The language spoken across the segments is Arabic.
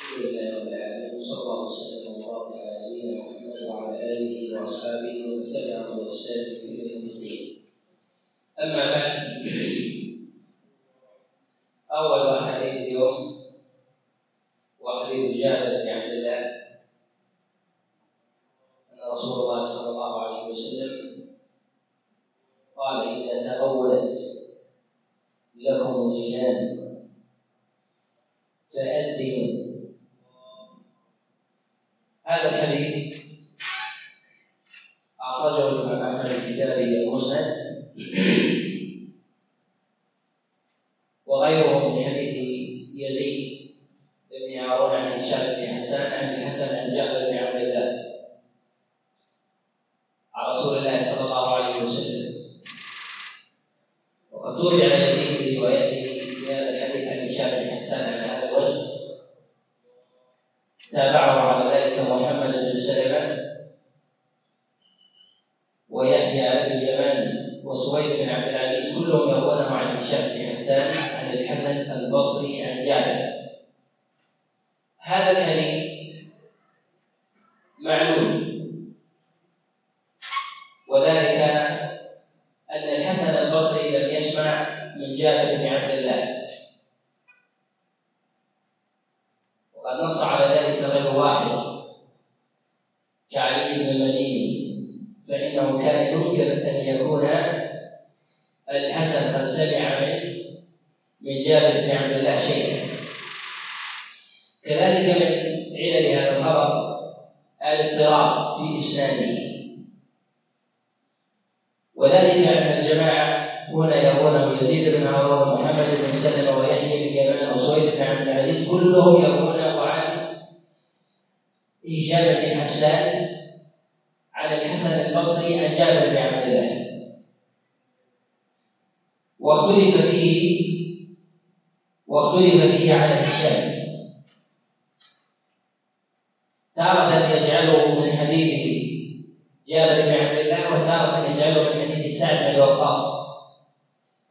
الحمد لله رب العالمين وصلى الله وسلم وبارك على آله وأصحابه ومن تبعهم يوم الدين. أما بعد اول احاديث اليوم وحديث جابر بن عبد الله ان رسول الله صلى الله عليه وسلم قال اذا تغولت لكم الغيلان فأذنوا هذا الحديث أخرجه الإمام أحمد في كتابه المسند وغيره من حديث يزيد بن هارون عن هشام بن حسان عن الحسن عن جابر بن عبد الله عن رسول الله صلى الله عليه وسلم وقد تبع يزيد في روايته في هذا الحديث عن هشام بن حسان على هذا الوجه تابعه على ذلك محمد بن سلمة ويحيى بن اليماني وسويد بن عبد العزيز كلهم يروونه عن هشام بن حسان عن الحسن البصري عن جابر هذا الحديث معلوم وذلك أن الحسن البصري لم يسمع من جابر بن عبد الله وقد نص على ذلك غير واحد كعلي بن المديني فإنه كان ينكر أن يكون الحسن قد سمع من من جابر بن عبد الله شيئا كذلك من علل هذا الخبر الاضطراب في إسناده. وذلك أن الجماعة هنا يرونه يزيد بن هارون ومحمد بن سلمة ويحيى بن يمان وسويد بن عبد العزيز كلهم يرونه عن هشام بن حسان عن الحسن البصري عن جابر بن عبد الله. واختلف فيه واختلف فيه على هشام تارة يجعله من حديث جابر بن عبد الله وتارة يجعله من حديث سعد بن وقاص.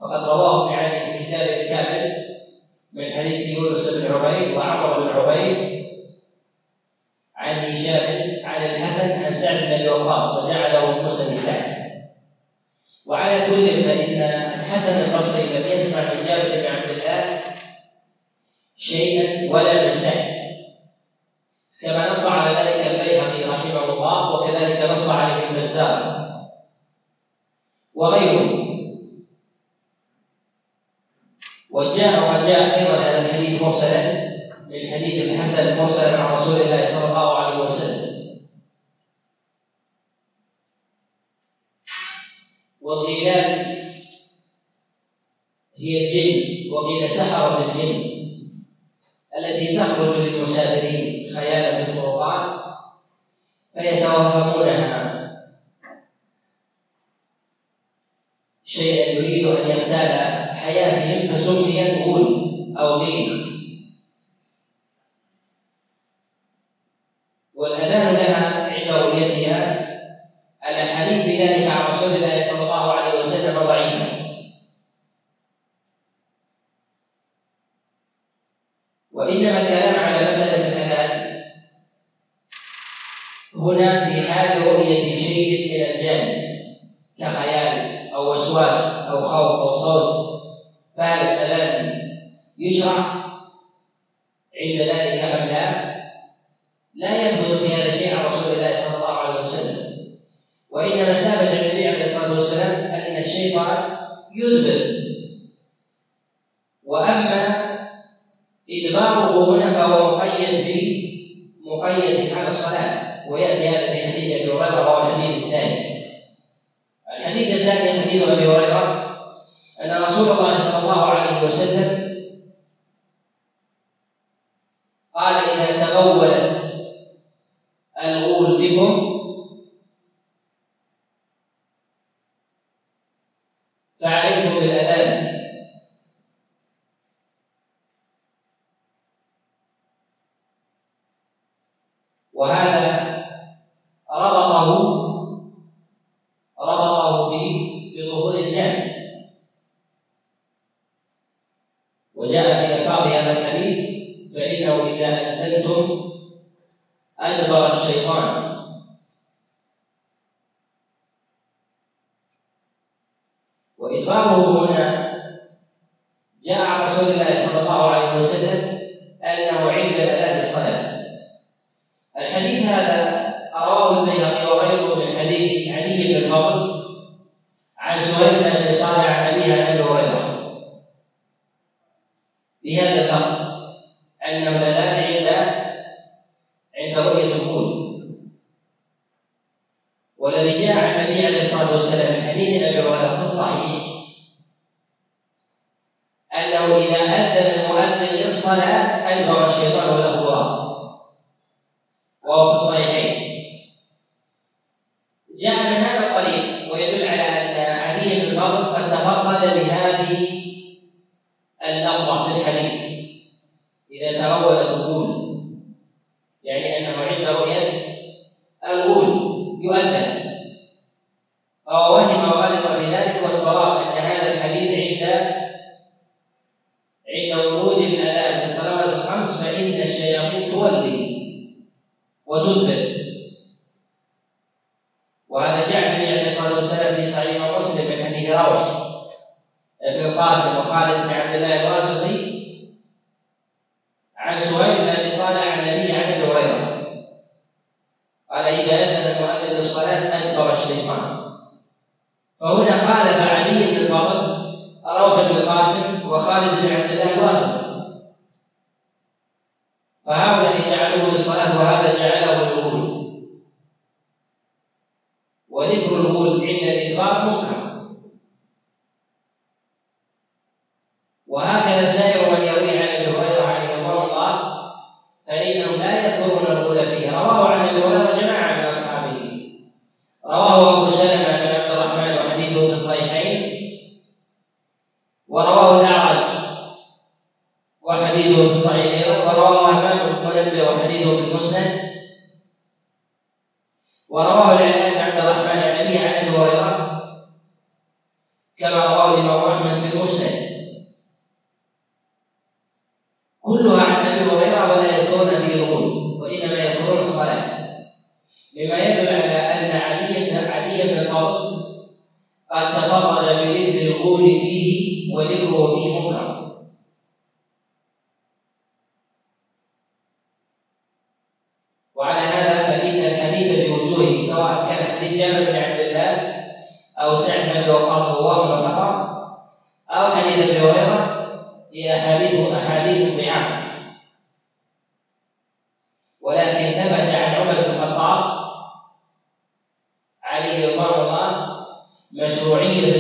فقد رواه ابن علي في كتابه الكامل من حديث يونس بن عبيد وعمر بن عبيد عن هشام عن الحسن عن سعد بن وقاص وجعله من مسند سعد. وعلى كل فإن الحسن البصري لم يسمع من جابر بن عبد الله شيئا ولا من سعد كما نص على ذلك البيهقي رحمه الله وكذلك نص عليه البزار وغيره. وجاء وجاء أيضا هذا الحديث مرسلا من حديث الحسن مرسلا عن رسول الله صلى الله عليه وسلم. والغيلان هي الجن وقيل سحرة الجن التي تخرج للمسافرين خيال في الطرقات فيتوهمونها.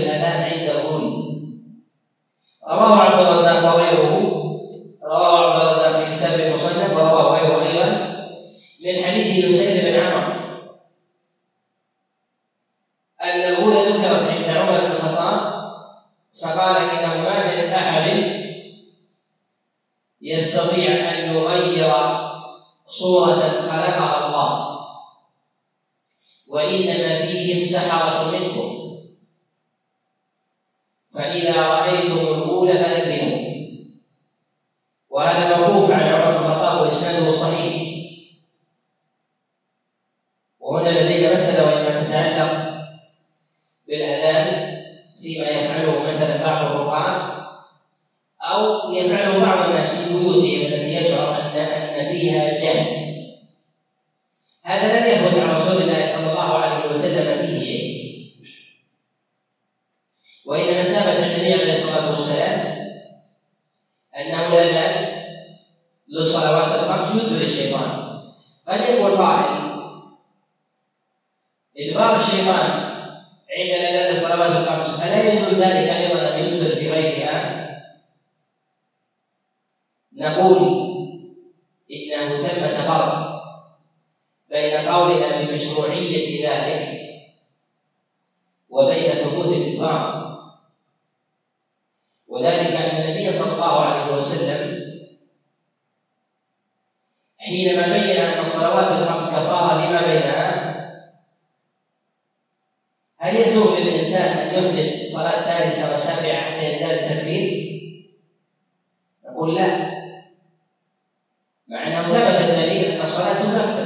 الأذان عندهم روى عبد الرزاق وغيره. حينما بين أن الصلوات الخمس كفارة لما بينها؟ هل يسوغ للإنسان أن يحدث صلاة سادسة وسابعة حتى يزداد التكفير؟ نقول لا. مع أنه ثبت الدليل أن الصلاة تكفر.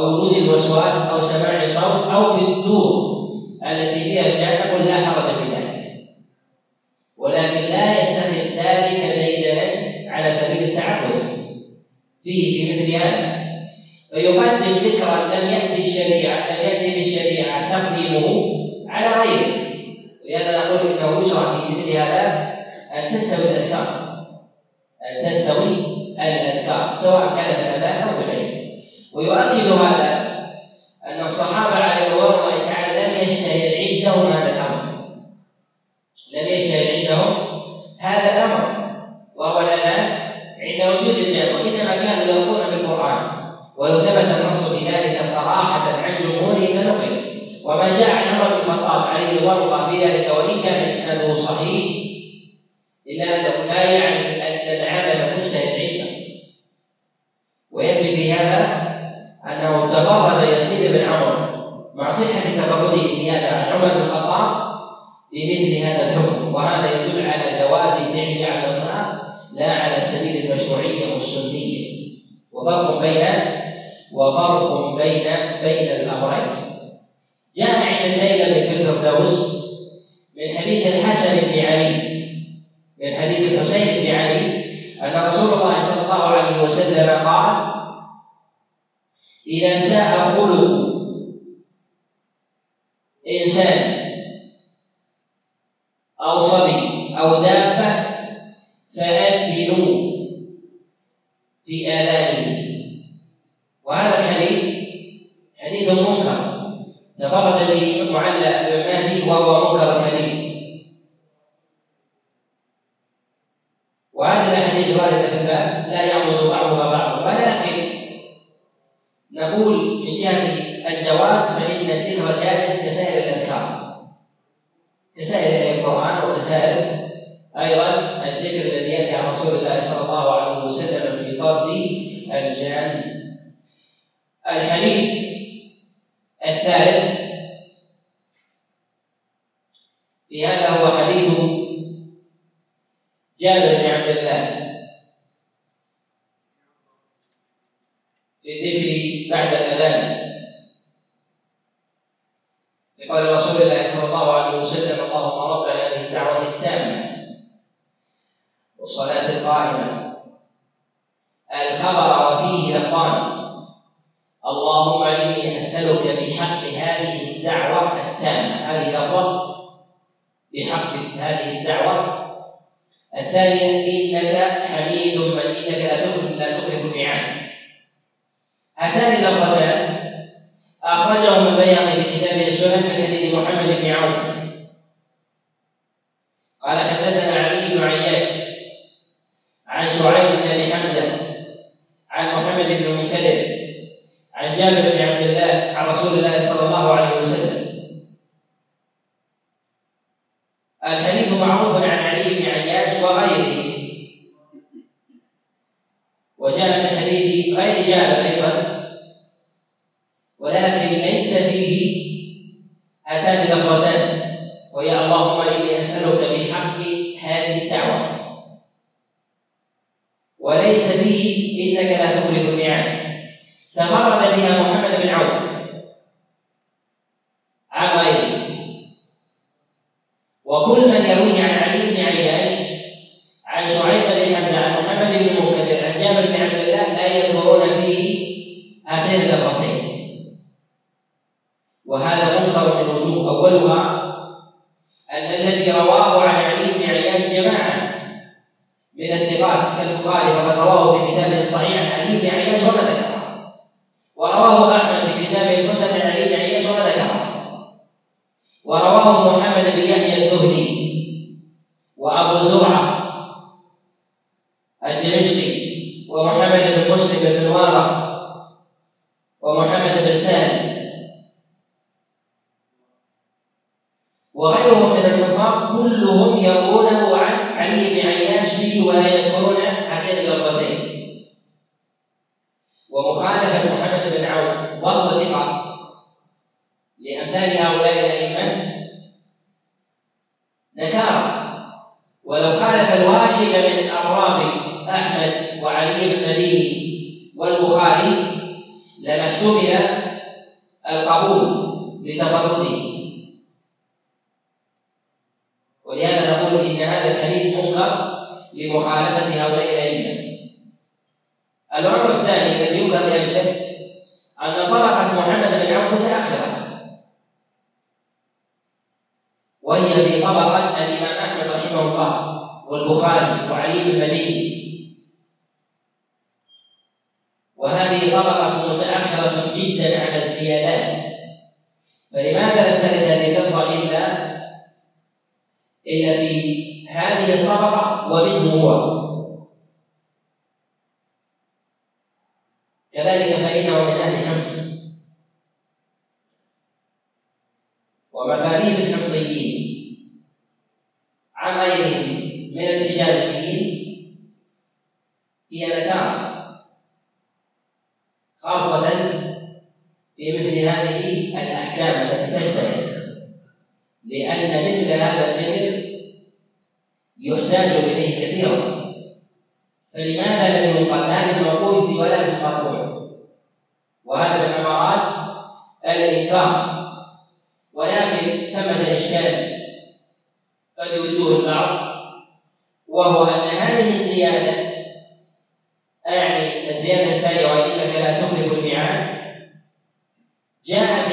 أو ورود الوسواس أو سماع صوت أو في الدور التي فيها الجائحة نقول لا حرج. غصب أو دابة عن جابر بن عبد الله عن رسول الله صلى الله عليه وسلم. الحديث معروف عن علي بن عياش وغيره. وجاء من ولو خالف الواحد من أعراب أحمد وعلي بن علي والبخاري لما احتمل القبول لتفرده. ولهذا نقول إن هذا الحديث منكر لمخالفة هؤلاء الأئمة. الأمر الثاني الذي ينكر بأجله أن طبقة محمد بن عوف متأخرة.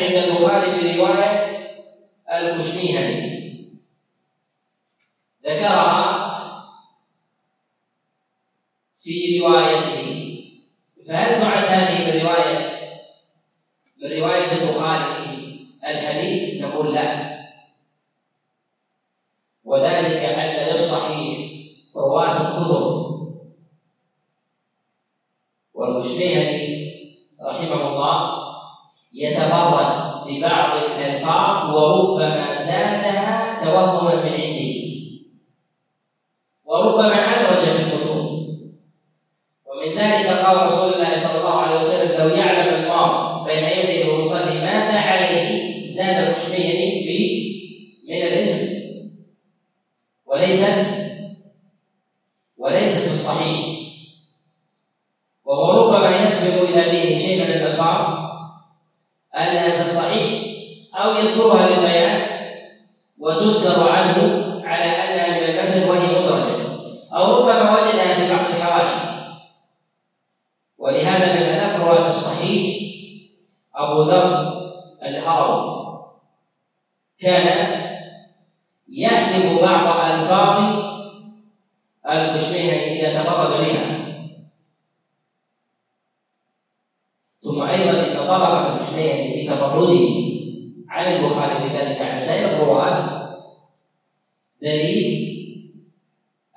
عند البخاري برواية الكشميهني. ذكرها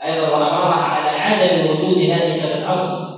أيضا وامر على عدم وجود ذلك في الاصل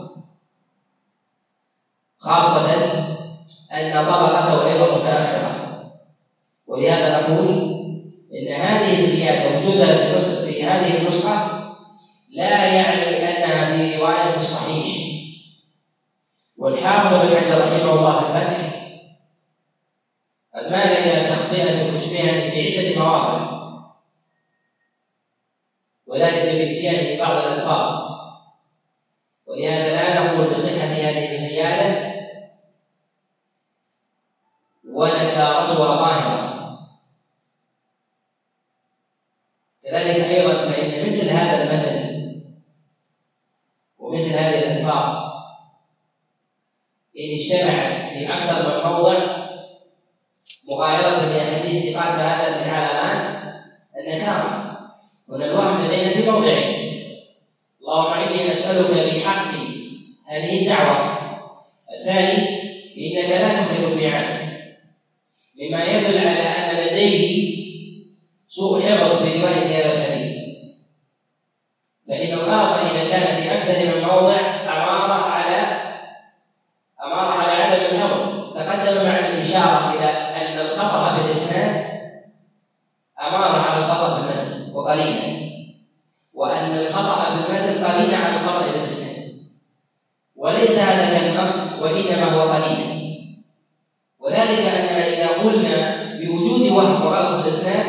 وذلك أننا إذا قلنا بوجود وهم ورغب في الإسلام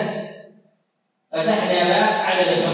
فتحنا باب عدم الحكم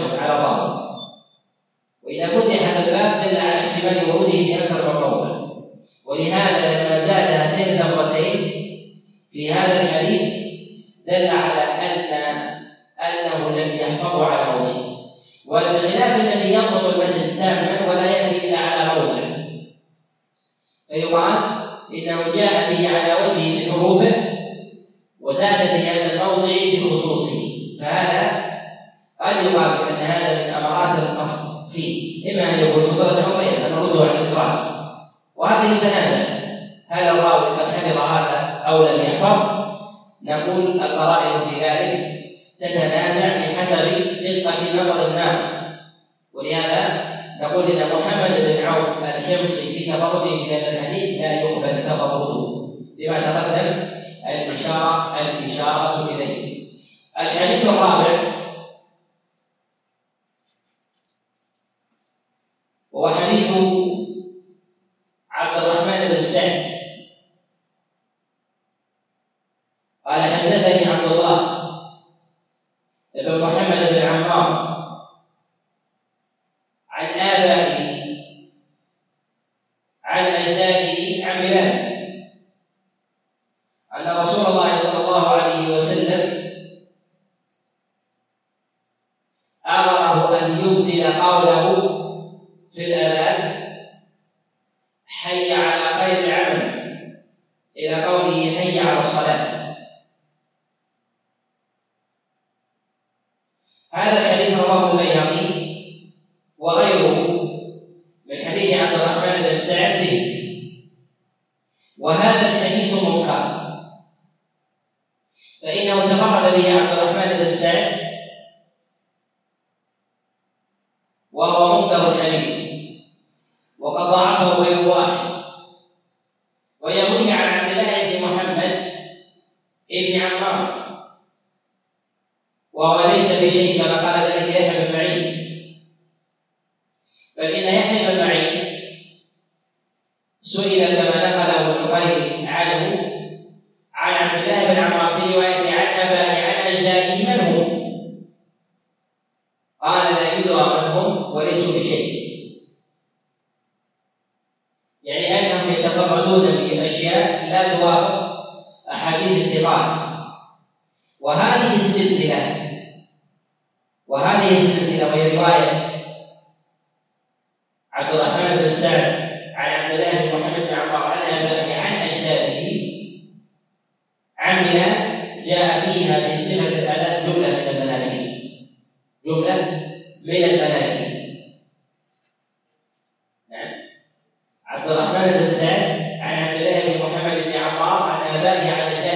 lahu fil adhan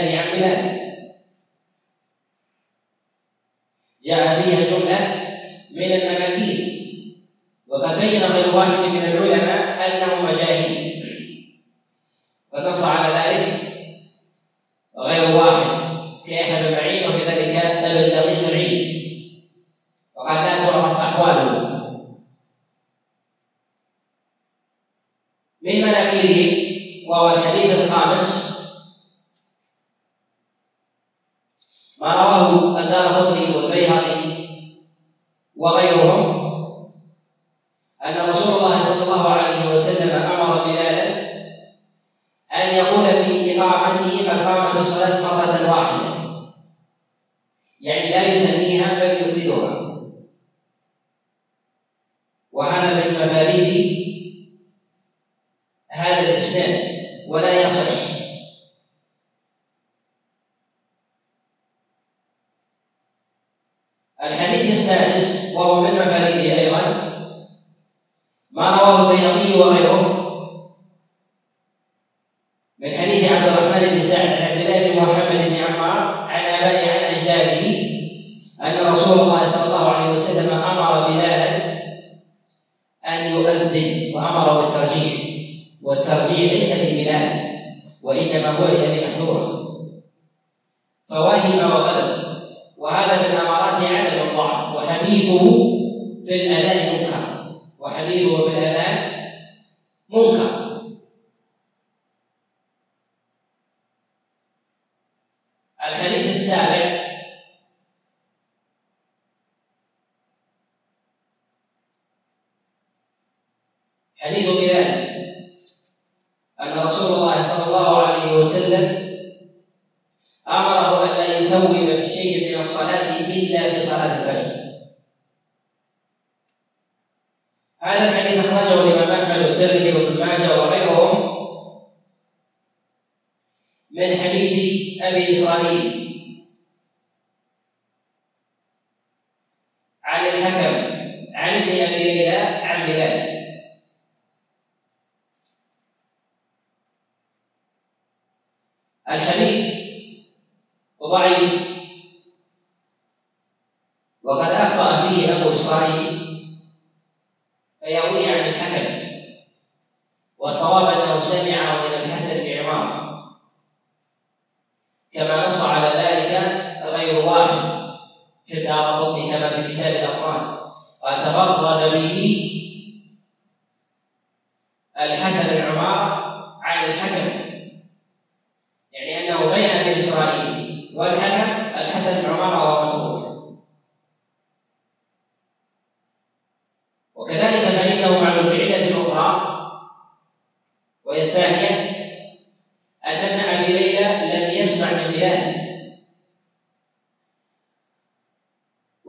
يعملان جاء فيها جملة من المناكير وقد بين غير واحد من amigo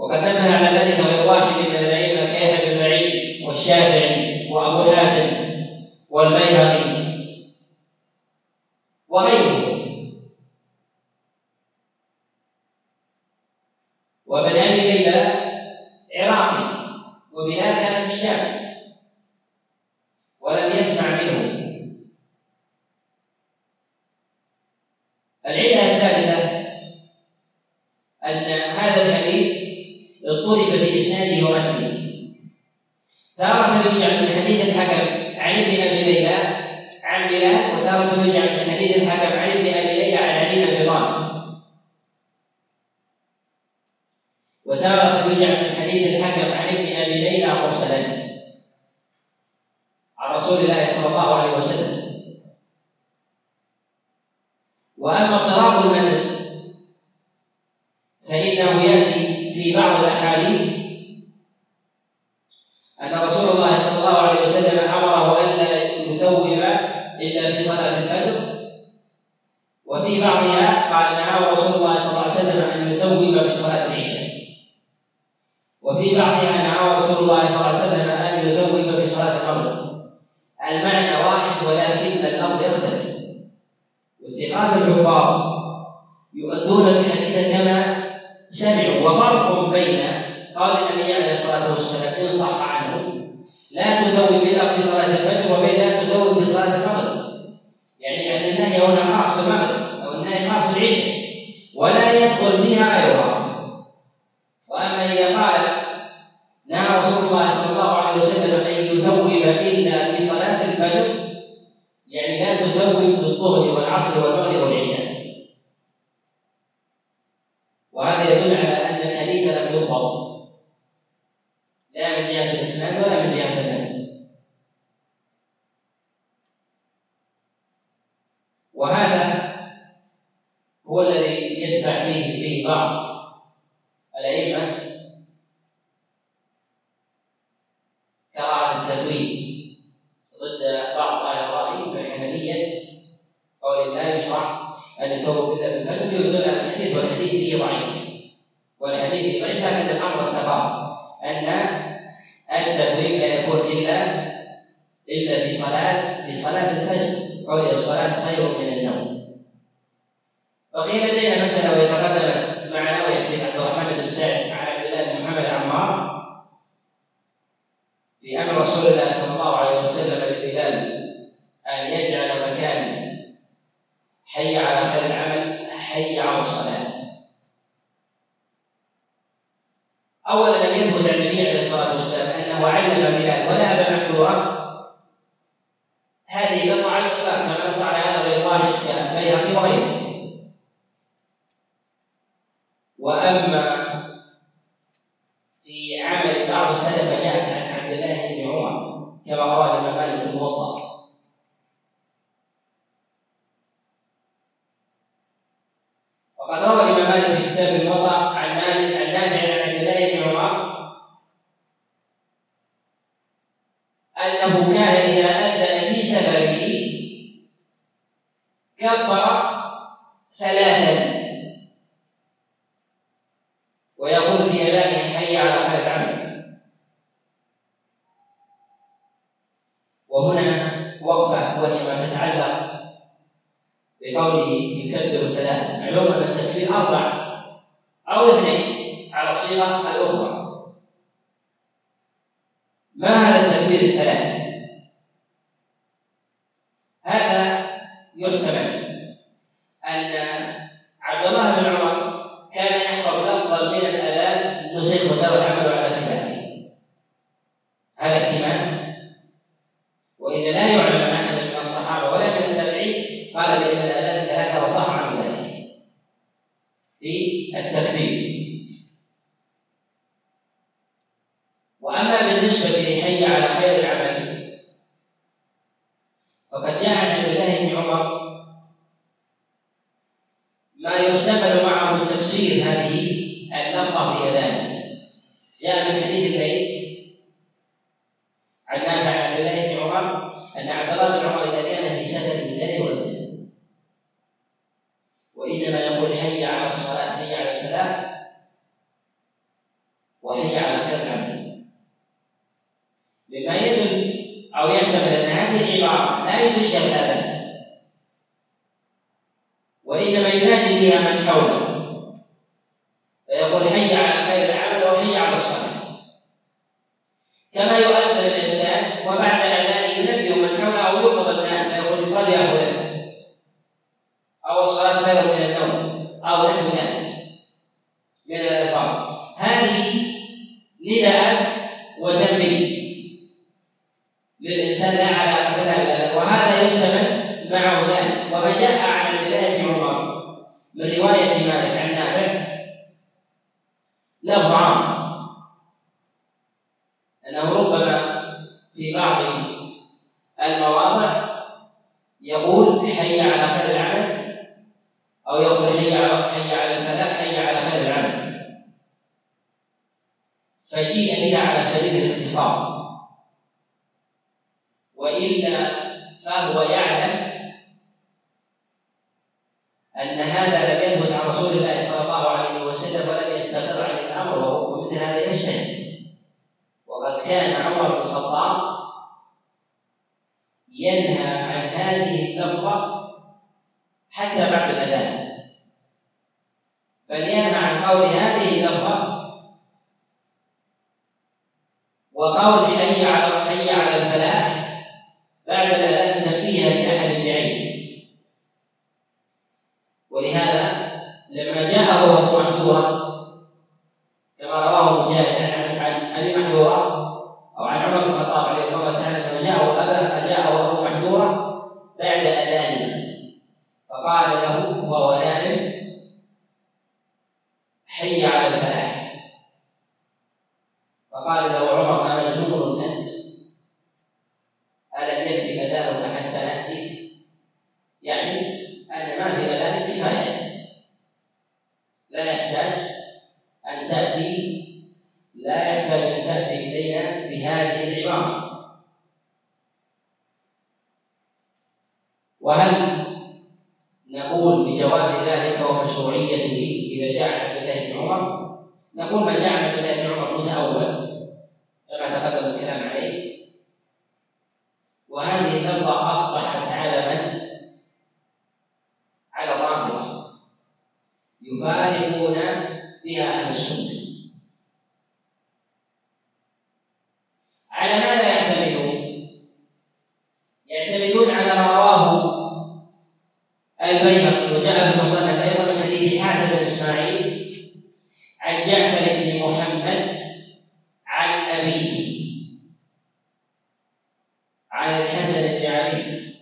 وقد نبه على ذلك غير واحد من الأئمة كيحيى بن معين والشافعي وأبو حاتم والبيت تزود بالأمر صلاة الفجر وبين أن تزود بصلاة المغرب وأما عمر أن عبد الله بن عمر اذا كان في سفر دنيا ولا ينهى عن قول هذه اللفظة الحسنة عليه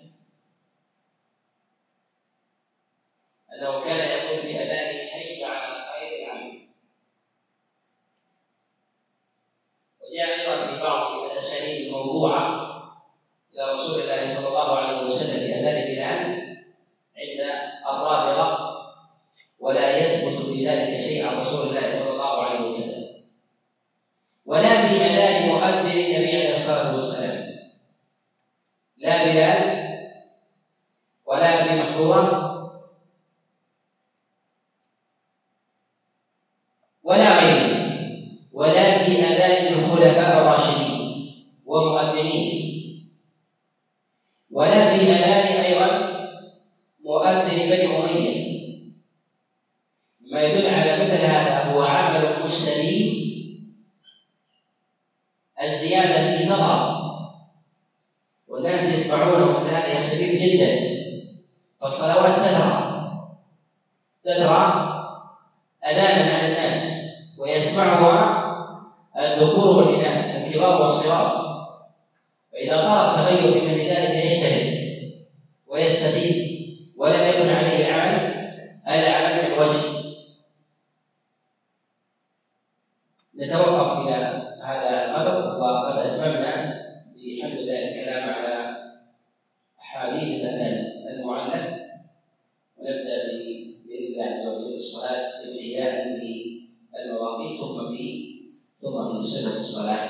الباقي ثم في ثم في سنة الصلاة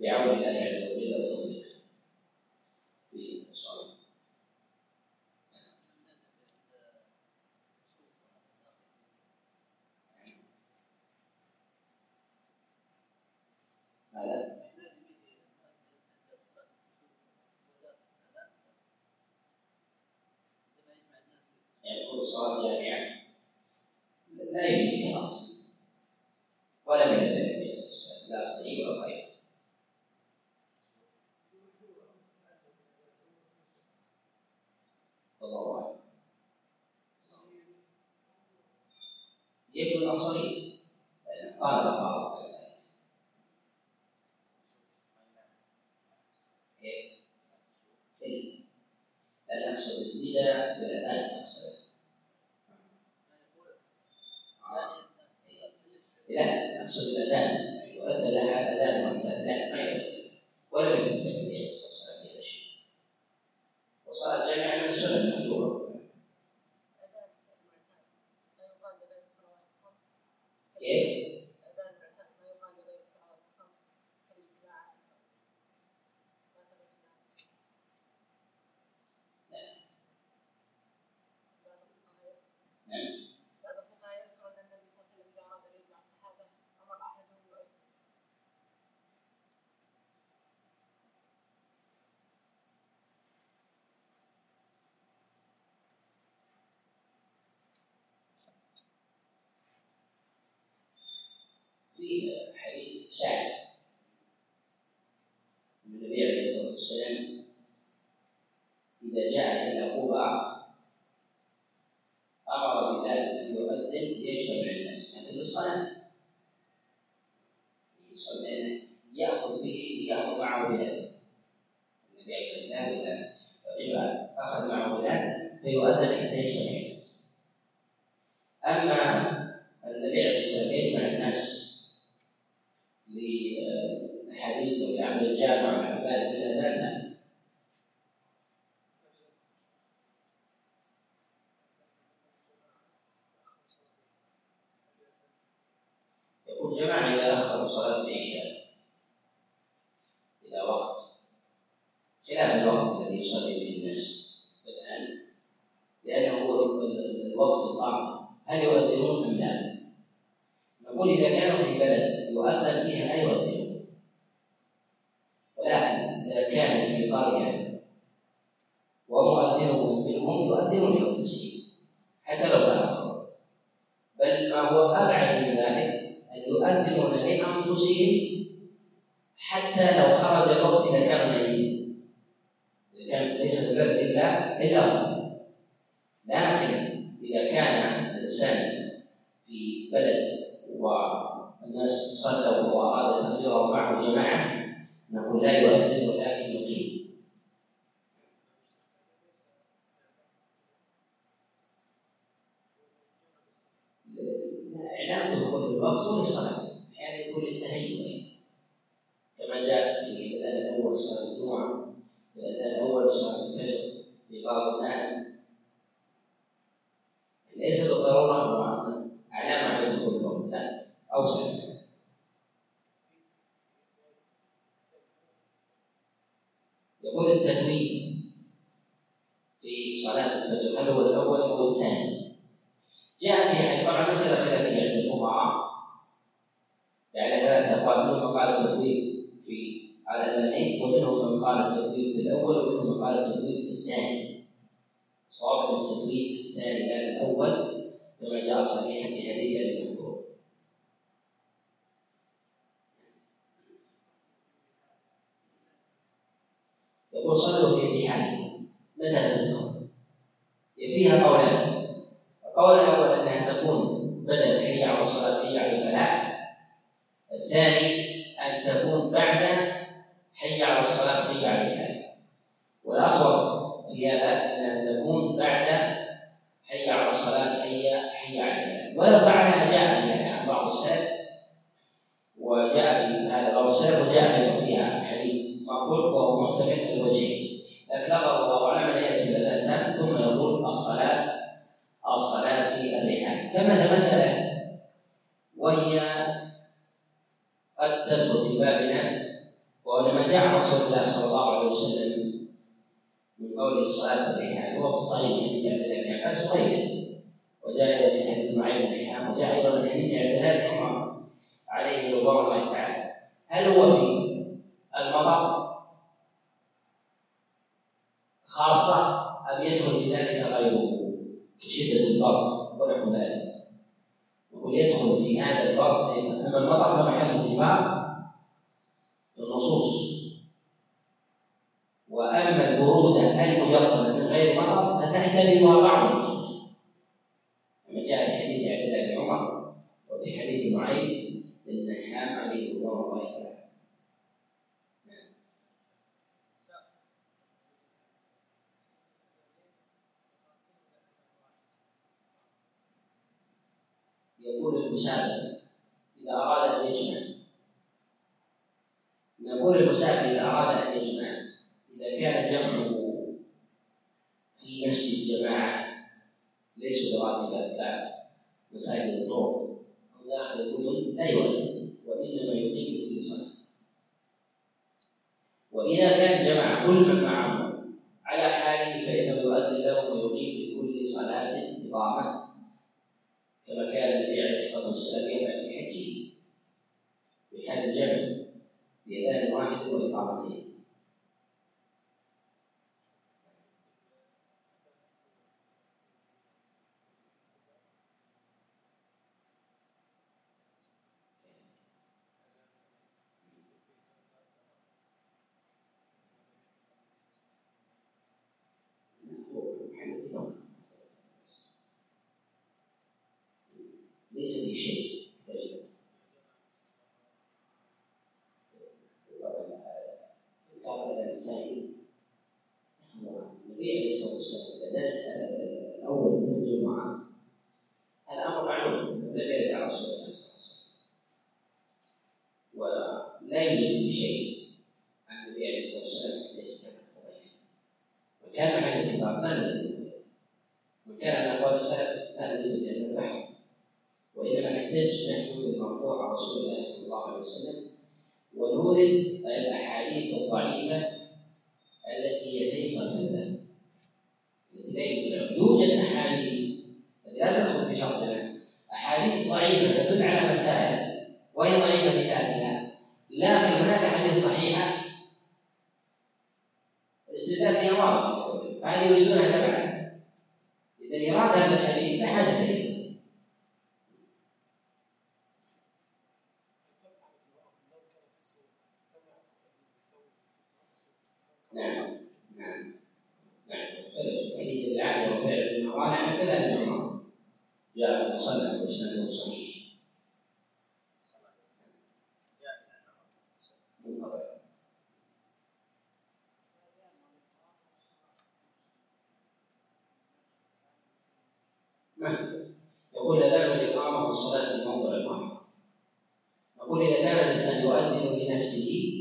بعون الله عز وجل. sorry, second. يأتي إلى الأذان ثم يقول الصلاة الصلاة في الرحال ثمه مسألة وهي قد تدخل في بابنا. ولما جاء رسول الله صلى الله عليه وسلم من قوله صلاة الرحال وهو في الصحيح حديث عبد الله بن عباس وغيره وجاء أيضا في حديث معين بن وجاء أيضا من حديث عبد الله بن عمر عليه رضوان الله تعالى. هل هو في المضر Người. حديث العالي وفعل الموانع عند أهل المعاصي جاء في المصنف واسناده صحيح يقول أذان الإقامة وصلاة الموضع المحرم يقول إذا كان الإنسان يؤذن لنفسه